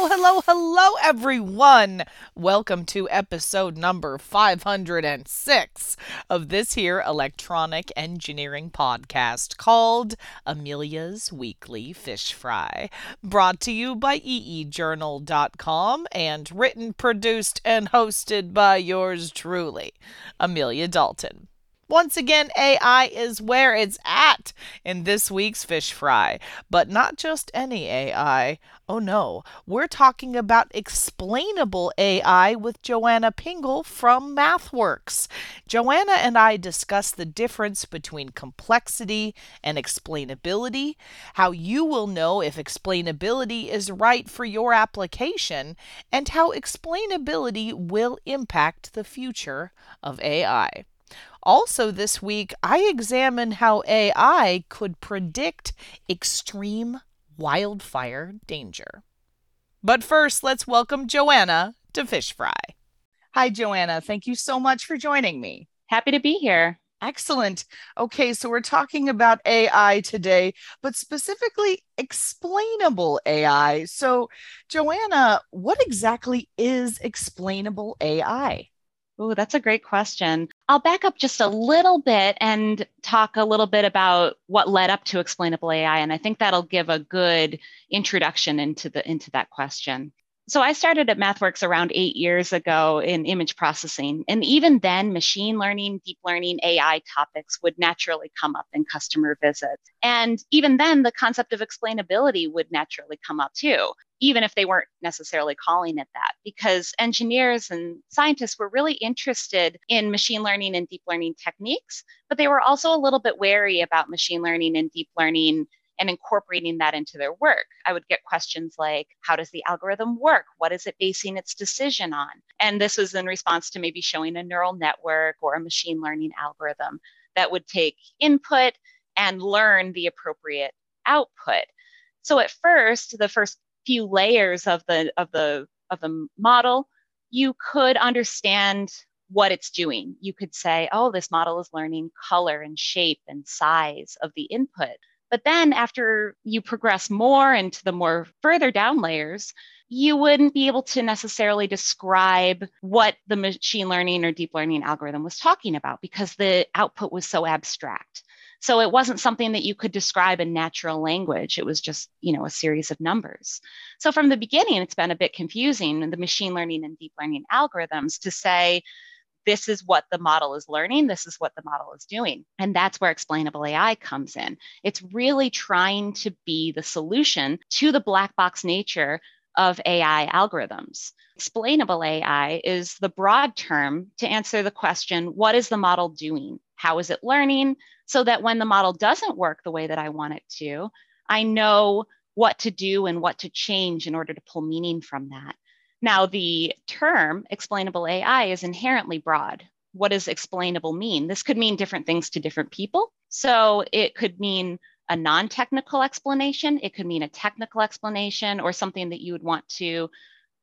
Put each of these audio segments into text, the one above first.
Hello, hello, hello, everyone. Welcome to episode number 506 of this here electronic engineering podcast called Amelia's Weekly Fish Fry. Brought to you by eejournal.com and written, produced, and hosted by yours truly, Amelia Dalton. Once again, AI is where it's at in this week's Fish Fry. But not just any AI. Oh no, we're talking about explainable AI with Johanna Pingel from MathWorks. Johanna and I discuss the difference between complexity and explainability, how you will know if explainability is right for your application, and how explainability will impact the future of AI. Also, this week, I examine how AI could predict extreme wildfire danger. But first, let's welcome Johanna to Fish Fry. Hi, Johanna. Thank you so much for joining me. Happy to be here. Excellent. Okay, so we're talking about AI today, but specifically explainable AI. So, Johanna, what exactly is explainable AI? Oh, that's a great question. I'll back up just a little bit and talk a little bit about what led up to explainable AI, and I think that'll give a good introduction into the into that question. So I started at MathWorks around eight years ago in image processing. And even then, machine learning, deep learning, AI topics would naturally come up in customer visits. And even then, the concept of explainability would naturally come up too, even if they weren't necessarily calling it that, because engineers and scientists were really interested in machine learning and deep learning techniques, but they were also a little bit wary about machine learning and deep learning and incorporating that into their work. I would get questions like, how does the algorithm work? What is it basing its decision on? And this was in response to maybe showing a neural network or a machine learning algorithm that would take input and learn the appropriate output. So at first, the first few layers of the of the of the model, you could understand what it's doing. You could say, oh, this model is learning color and shape and size of the input. But then after you progress more into the more further down layers, you wouldn't be able to necessarily describe what the machine learning or deep learning algorithm was talking about because the output was so abstract. So it wasn't something that you could describe in natural language. It was just, you know, a series of numbers. So from the beginning, it's been a bit confusing in the machine learning and deep learning algorithms to say, this is what the model is learning, this is what the model is doing. And that's where explainable AI comes in. It's really trying to be the solution to the black box nature of AI algorithms. Explainable AI is the broad term to answer the question what is the model doing? How is it learning? So that when the model doesn't work the way that I want it to, I know what to do and what to change in order to pull meaning from that. Now, the term explainable AI is inherently broad. What does explainable mean? This could mean different things to different people. So it could mean a non technical explanation, it could mean a technical explanation, or something that you would want to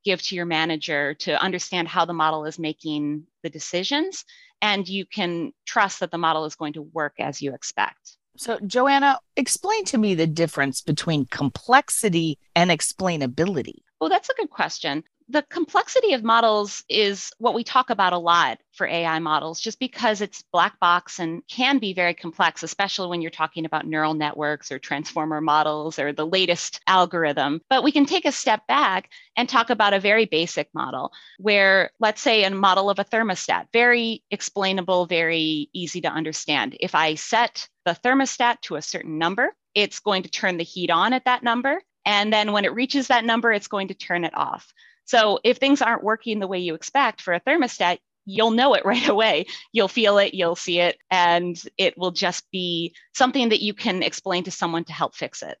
give to your manager to understand how the model is making the decisions. And you can trust that the model is going to work as you expect. So, Johanna, explain to me the difference between complexity and explainability. Oh, that's a good question the complexity of models is what we talk about a lot for AI models, just because it's black box and can be very complex, especially when you're talking about neural networks or transformer models or the latest algorithm. But we can take a step back and talk about a very basic model where, let's say, a model of a thermostat, very explainable, very easy to understand. If I set the thermostat to a certain number, it's going to turn the heat on at that number. And then when it reaches that number, it's going to turn it off. So if things aren't working the way you expect for a thermostat, you'll know it right away. You'll feel it, you'll see it, and it will just be something that you can explain to someone to help fix it.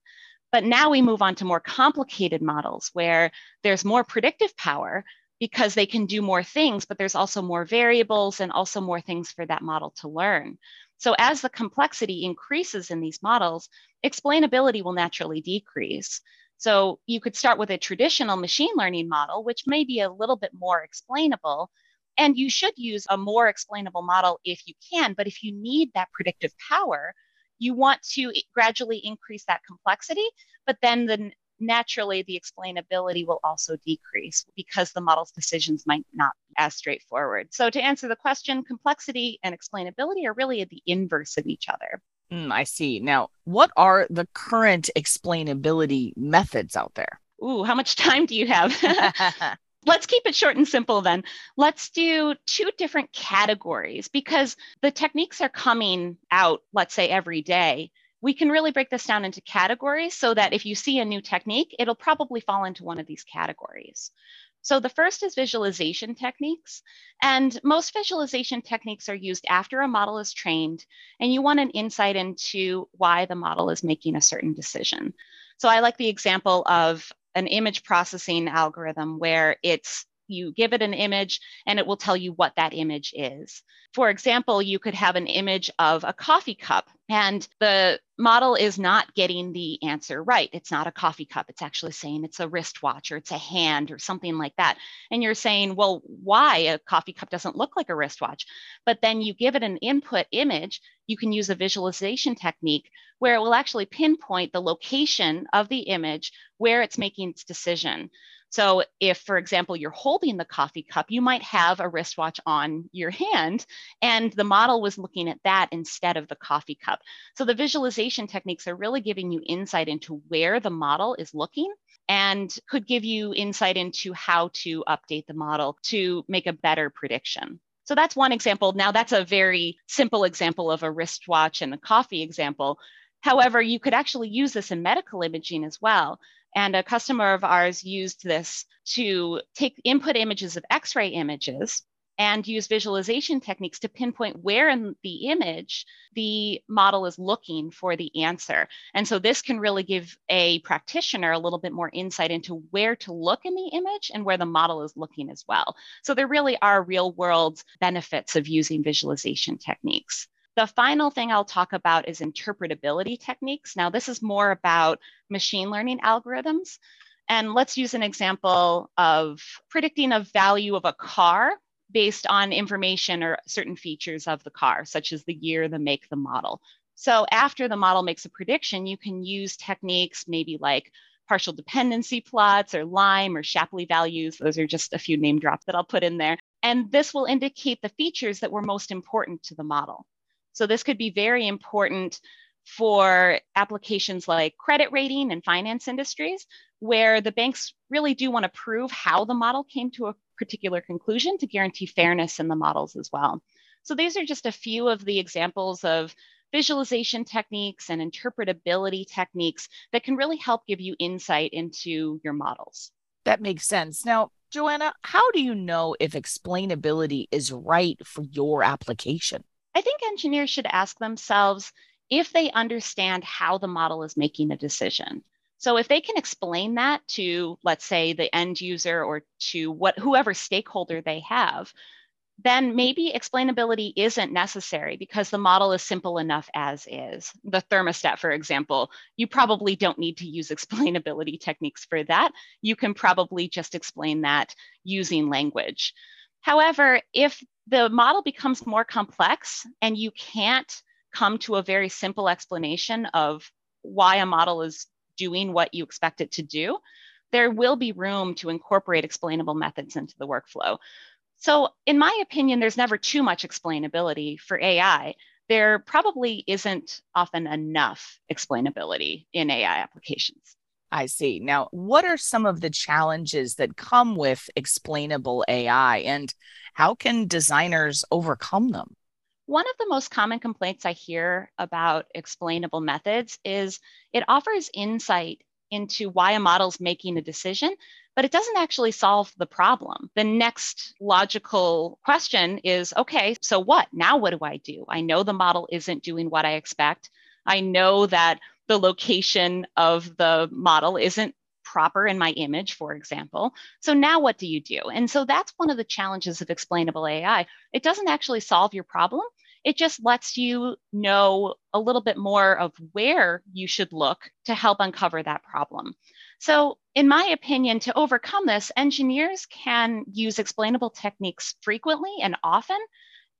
But now we move on to more complicated models where there's more predictive power because they can do more things, but there's also more variables and also more things for that model to learn. So as the complexity increases in these models, explainability will naturally decrease. So you could start with a traditional machine learning model, which may be a little bit more explainable. And you should use a more explainable model if you can. But if you need that predictive power, you want to gradually increase that complexity. But then the naturally the explainability will also decrease because the model's decisions might not be as straightforward. So, to answer the question, complexity and explainability are really the inverse of each other. Mm, I see. Now, what are the current explainability methods out there? Ooh, how much time do you have? Let's keep it short and simple then. Let's do two different categories because the techniques are coming out, let's say, every day we can really break this down into categories so that if you see a new technique, it'll probably fall into one of these categories. So the first is visualization techniques. And most visualization techniques are used after a model is trained and you want an insight into why the model is making a certain decision. So I like the example of an image processing algorithm where it's you give it an image and it will tell you what that image is. For example, you could have an image of a coffee cup and the model is not getting the answer right. It's not a coffee cup. It's actually saying it's a wristwatch or it's a hand or something like that. And you're saying, well, why a coffee cup doesn't look like a wristwatch? But then you give it an input image. You can use a visualization technique where it will actually pinpoint the location of the image where it's making its decision. So, if, for example, you're holding the coffee cup, you might have a wristwatch on your hand, and the model was looking at that instead of the coffee cup. So, the visualization techniques are really giving you insight into where the model is looking and could give you insight into how to update the model to make a better prediction. So that's one example. Now, that's a very simple example of a wristwatch and a coffee example. However, you could actually use this in medical imaging as well. And a customer of ours used this to take input images of x ray images and use visualization techniques to pinpoint where in the image the model is looking for the answer. And so this can really give a practitioner a little bit more insight into where to look in the image and where the model is looking as well. So there really are real world benefits of using visualization techniques. The final thing I'll talk about is interpretability techniques. Now, this is more about machine learning algorithms. And let's use an example of predicting a value of a car based on information or certain features of the car, such as the year, the make, the model. So after the model makes a prediction, you can use techniques maybe like partial dependency plots or LIME or Shapley values. Those are just a few name drops that I'll put in there. And this will indicate the features that were most important to the model. So this could be very important for applications like credit rating and finance industries, where the banks really do want to prove how the model came to a particular conclusion to guarantee fairness in the models as well. So these are just a few of the examples of visualization techniques and interpretability techniques that can really help give you insight into your models. That makes sense. Now, Johanna, how do you know if explainability is right for your application? I think engineers should ask themselves if they understand how the model is making a decision. So if they can explain that to, let's say, the end user or to what whoever stakeholder they have, then maybe explainability isn't necessary because the model is simple enough as is. The thermostat, for example, you probably don't need to use explainability techniques for that. You can probably just explain that using language. However, if the model becomes more complex and you can't come to a very simple explanation of why a model is doing what you expect it to do, there will be room to incorporate explainable methods into the workflow. So, in my opinion, there's never too much explainability for AI. There probably isn't often enough explainability in AI applications. I see. Now, what are some of the challenges that come with explainable AI and how can designers overcome them? One of the most common complaints I hear about explainable methods is it offers insight into why a model's making a decision, but it doesn't actually solve the problem. The next logical question is okay, so what? Now what do I do? I know the model isn't doing what I expect. I know that the location of the model isn't proper in my image, for example. So now what do you do? And so that's one of the challenges of explainable AI. It doesn't actually solve your problem. It just lets you know a little bit more of where you should look to help uncover that problem. So, in my opinion, to overcome this, engineers can use explainable techniques frequently and often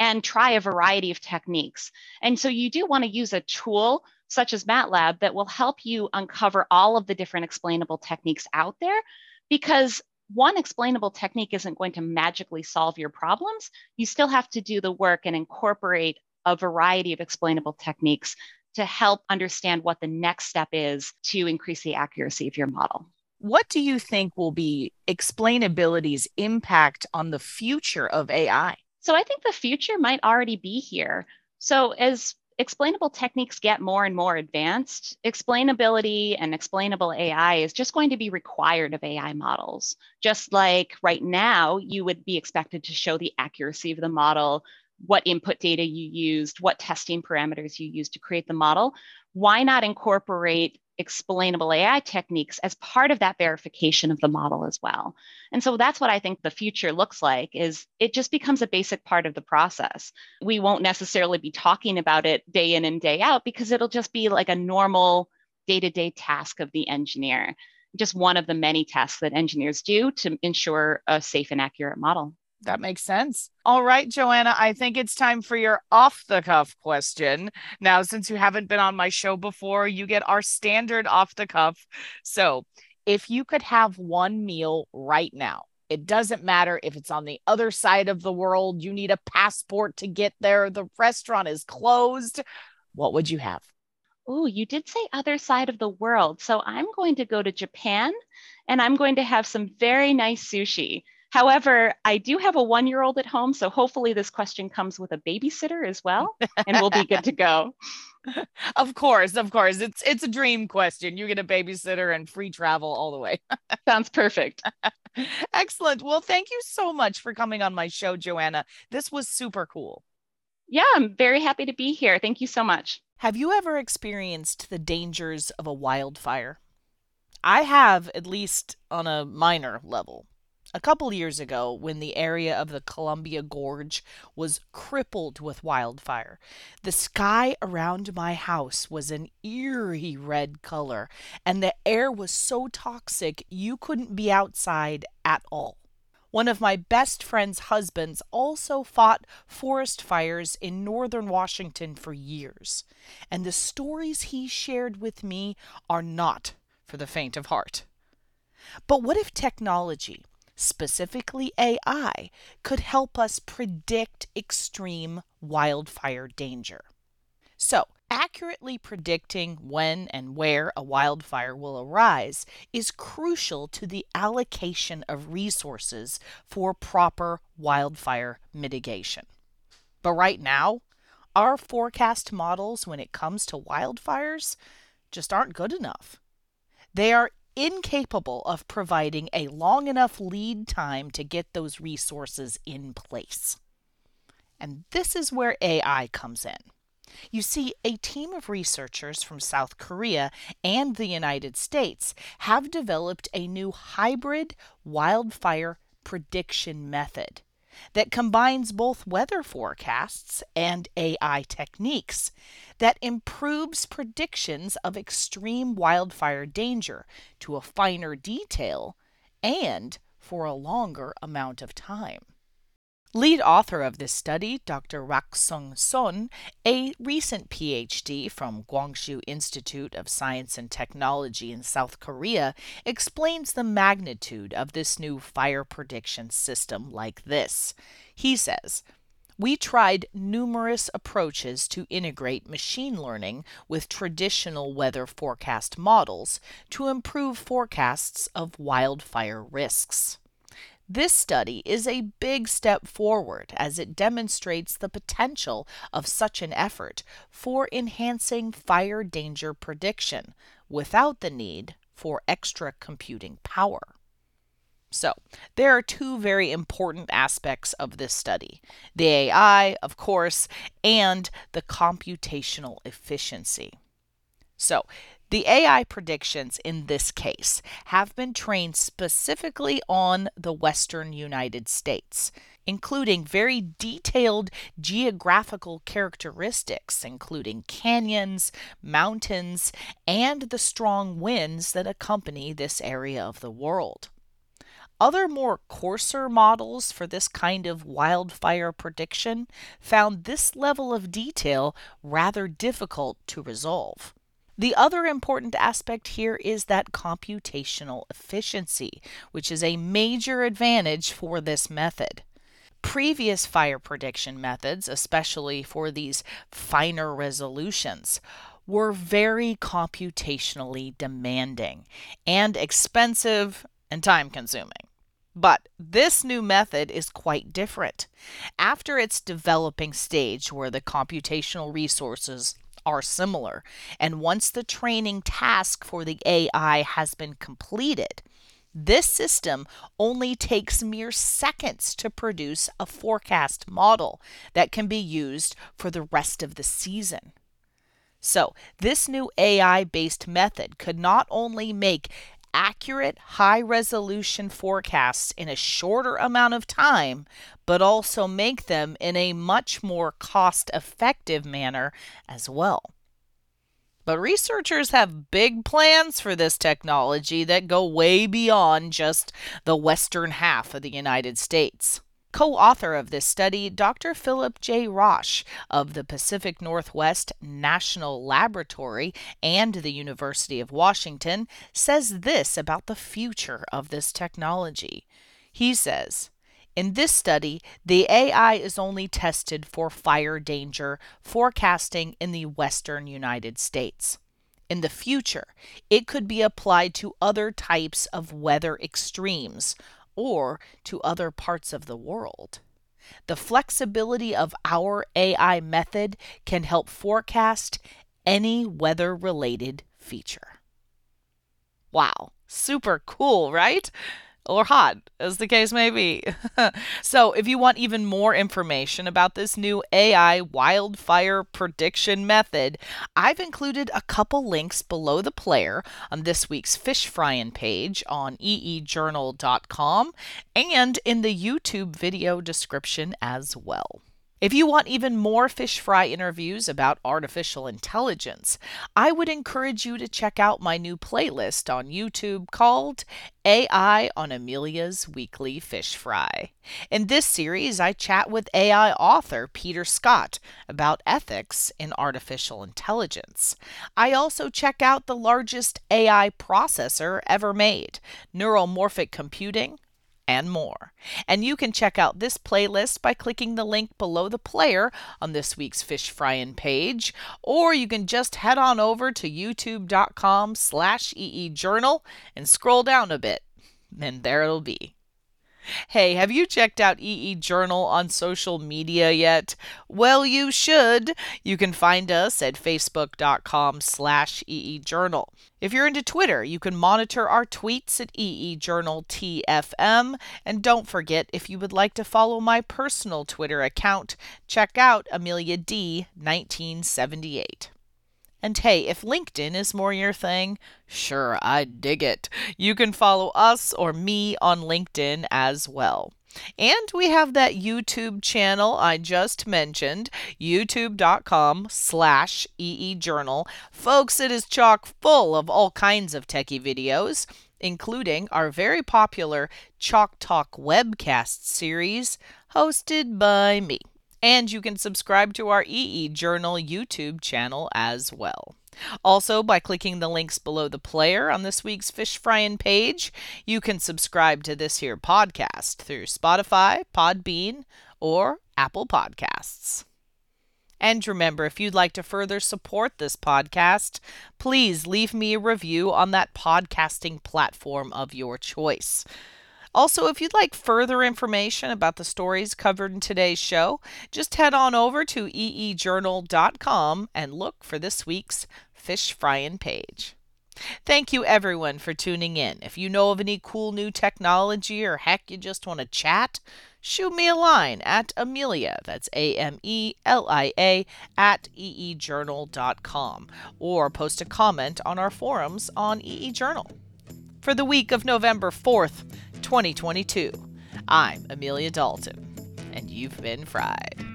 and try a variety of techniques. And so, you do want to use a tool such as MATLAB, that will help you uncover all of the different explainable techniques out there because one explainable technique isn't going to magically solve your problems. You still have to do the work and incorporate a variety of explainable techniques to help understand what the next step is to increase the accuracy of your model. What do you think will be explainability's impact on the future of AI? So I think the future might already be here. So as explainable techniques get more and more advanced, explainability and explainable AI is just going to be required of AI models. Just like right now, you would be expected to show the accuracy of the model, what input data you used, what testing parameters you used to create the model. Why not incorporate explainable AI techniques as part of that verification of the model as well. And so that's what I think the future looks like is it just becomes a basic part of the process. We won't necessarily be talking about it day in and day out because it'll just be like a normal day-to-day task of the engineer. Just one of the many tasks that engineers do to ensure a safe and accurate model. That makes sense. All right, Johanna, I think it's time for your off the cuff question. Now, since you haven't been on my show before, you get our standard off the cuff. So, if you could have one meal right now, it doesn't matter if it's on the other side of the world, you need a passport to get there, the restaurant is closed. What would you have? Oh, you did say other side of the world. So I'm going to go to Japan and I'm going to have some very nice sushi. However, I do have a one year old at home, so hopefully this question comes with a babysitter as well, and we'll be good to go. of course, of course. It's it's a dream question. You get a babysitter and free travel all the way. Sounds perfect. Excellent. Well, thank you so much for coming on my show, Johanna. This was super cool. Yeah, I'm very happy to be here. Thank you so much. Have you ever experienced the dangers of a wildfire? I have, at least on a minor level a couple years ago when the area of the Columbia Gorge was crippled with wildfire. The sky around my house was an eerie red color, and the air was so toxic you couldn't be outside at all. One of my best friend's husbands also fought forest fires in northern Washington for years, and the stories he shared with me are not for the faint of heart. But what if technology, specifically AI, could help us predict extreme wildfire danger. So, accurately predicting when and where a wildfire will arise is crucial to the allocation of resources for proper wildfire mitigation. But right now, our forecast models when it comes to wildfires just aren't good enough. They are incapable of providing a long enough lead time to get those resources in place. And this is where AI comes in. You see, a team of researchers from South Korea and the United States have developed a new hybrid wildfire prediction method that combines both weather forecasts and AI techniques that improves predictions of extreme wildfire danger to a finer detail and for a longer amount of time. Lead author of this study, Dr. Rak Sung Son, a recent PhD from Gwangju Institute of Science and Technology in South Korea, explains the magnitude of this new fire prediction system like this. He says, we tried numerous approaches to integrate machine learning with traditional weather forecast models to improve forecasts of wildfire risks. This study is a big step forward as it demonstrates the potential of such an effort for enhancing fire danger prediction without the need for extra computing power. So, there are two very important aspects of this study the AI, of course, and the computational efficiency. So, the AI predictions in this case have been trained specifically on the western United States, including very detailed geographical characteristics, including canyons, mountains, and the strong winds that accompany this area of the world. Other more coarser models for this kind of wildfire prediction found this level of detail rather difficult to resolve. The other important aspect here is that computational efficiency, which is a major advantage for this method. Previous fire prediction methods, especially for these finer resolutions, were very computationally demanding and expensive and time consuming. But this new method is quite different. After its developing stage, where the computational resources are similar, and once the training task for the AI has been completed, this system only takes mere seconds to produce a forecast model that can be used for the rest of the season. So, this new AI based method could not only make accurate, high resolution forecasts in a shorter amount of time, but also make them in a much more cost effective manner as well. But researchers have big plans for this technology that go way beyond just the western half of the United States. Co author of this study, Dr. Philip J. Rasch of the Pacific Northwest National Laboratory and the University of Washington, says this about the future of this technology. He says, in this study, the AI is only tested for fire danger forecasting in the western United States. In the future, it could be applied to other types of weather extremes, or to other parts of the world. The flexibility of our AI method can help forecast any weather related feature. Wow, super cool, right? Or hot, as the case may be. so, if you want even more information about this new AI wildfire prediction method, I've included a couple links below the player on this week's fish frying page on eejournal.com and in the YouTube video description as well. If you want even more Fish Fry interviews about artificial intelligence, I would encourage you to check out my new playlist on YouTube called AI on Amelia's Weekly Fish Fry. In this series, I chat with AI author Peter Scott about ethics in artificial intelligence. I also check out the largest AI processor ever made, neuromorphic computing and more. And you can check out this playlist by clicking the link below the player on this week's Fish Frying page, or you can just head on over to youtube.com slash eejournal and scroll down a bit, and there it'll be. Hey, have you checked out EE Journal on social media yet? Well, you should. You can find us at facebook.com slash eejournal. If you're into Twitter, you can monitor our tweets at eejournaltfm. And don't forget, if you would like to follow my personal Twitter account, check out Amelia D 1978. And hey, if LinkedIn is more your thing, sure, I dig it. You can follow us or me on LinkedIn as well. And we have that YouTube channel I just mentioned, youtube.com slash eejournal. Folks, it is chock full of all kinds of techie videos, including our very popular Chalk Talk webcast series hosted by me and you can subscribe to our EE Journal YouTube channel as well. Also, by clicking the links below the player on this week's Fish Frying page, you can subscribe to this here podcast through Spotify, Podbean, or Apple Podcasts. And remember, if you'd like to further support this podcast, please leave me a review on that podcasting platform of your choice. Also, if you'd like further information about the stories covered in today's show, just head on over to eejournal.com and look for this week's Fish Frying page. Thank you everyone for tuning in. If you know of any cool new technology or heck you just want to chat, shoot me a line at Amelia, that's A M E L I A, at eejournal.com, or post a comment on our forums on eejournal. For the week of November 4th, 2022. I'm Amelia Dalton, and you've been fried.